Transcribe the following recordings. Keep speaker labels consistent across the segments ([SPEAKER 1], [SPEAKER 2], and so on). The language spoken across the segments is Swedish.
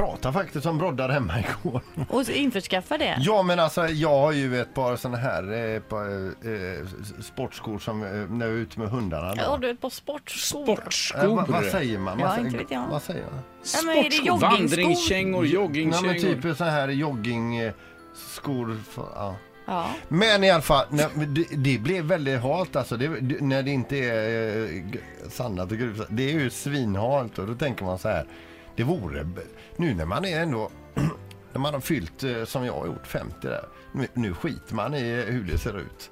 [SPEAKER 1] pratade faktiskt om broddar hemma igår.
[SPEAKER 2] Och införskaffa det.
[SPEAKER 1] Ja men alltså jag har ju ett par sådana här eh, par, eh, sportskor som eh, när jag är ute med hundarna. Då.
[SPEAKER 2] Ja, du är på sportskor.
[SPEAKER 1] Eh,
[SPEAKER 3] Sportskor.
[SPEAKER 1] vad, vad säger man?
[SPEAKER 2] Ja,
[SPEAKER 1] Vad säger-
[SPEAKER 2] inte vet jag.
[SPEAKER 1] Vad säger man?
[SPEAKER 2] Ja,
[SPEAKER 3] Sportskor, vandringskängor, joggingkängor.
[SPEAKER 1] men typ så här joggingskor. För, ja.
[SPEAKER 2] Ja.
[SPEAKER 1] Men i alla fall, det, det blev väldigt halt alltså. Det, när det inte är eh, sandat och grusat. Det är ju svinhalt och då tänker man så här. Det vore, nu när man är ändå, när man har fyllt eh, som jag har gjort 50 där. Nu, nu skiter man i hur det ser ut.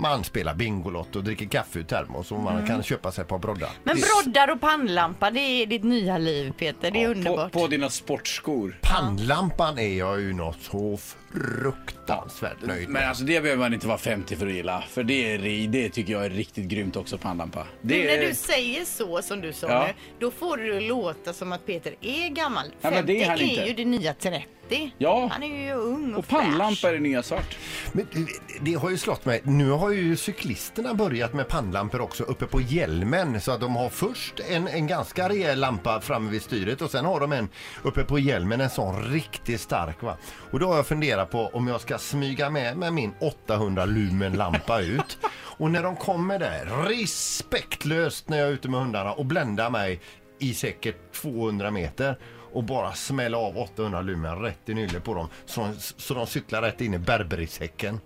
[SPEAKER 1] Man spelar Bingolotto och dricker kaffe ur termos och man kan köpa sig ett par broddar.
[SPEAKER 2] Men broddar och pannlampa, det är ditt nya liv Peter. Det är
[SPEAKER 3] På,
[SPEAKER 2] underbart.
[SPEAKER 3] på dina sportskor.
[SPEAKER 1] Pannlampan är jag ju något så fruktansvärt nöjd med.
[SPEAKER 3] Men alltså det behöver man inte vara 50 för att gilla. För det, är, det tycker jag är riktigt grymt också, pannlampa. Det
[SPEAKER 2] när
[SPEAKER 3] är,
[SPEAKER 2] du säger så som du sa
[SPEAKER 3] Ja.
[SPEAKER 2] nu, då får du det låta som att Peter är gammal. 50
[SPEAKER 3] Ja, men det är han inte.
[SPEAKER 2] ju det nya 30.
[SPEAKER 3] Ja.
[SPEAKER 2] Han är ju ung och,
[SPEAKER 3] och pannlampa är det nya svart.
[SPEAKER 1] Men det, det har ju slått mig. Nu har ju cyklisterna börjat med pannlampor också uppe på hjälmen. Så att de har först en, en ganska rejäl lampa framme vid styret och sen har de en uppe på hjälmen, en sån riktigt stark va. Och då har jag funderat på om jag ska smyga med med min 800 lumen lampa ut. Och när de kommer där, respektlöst när jag är ute med hundarna och bländar mig i säkert 200 meter och bara smälla av 800 lumen rätt i nyllet på dem så, så de cyklar rätt in i berberishäcken.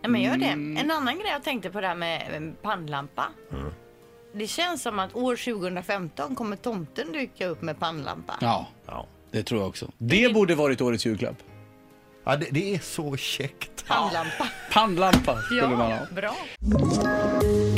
[SPEAKER 2] Nej, men gör det.
[SPEAKER 3] Mm.
[SPEAKER 2] En annan grej jag tänkte på det här med pannlampa. Det känns som att år 2015 kommer tomten dyka upp med pannlampa.
[SPEAKER 3] Ja,
[SPEAKER 1] Ja.
[SPEAKER 3] det tror jag också. Det borde varit årets julklapp.
[SPEAKER 1] Ja, det, det är så käckt.
[SPEAKER 2] Pannlampa.
[SPEAKER 3] Pannlampa skulle man ha.
[SPEAKER 2] Ja, bra.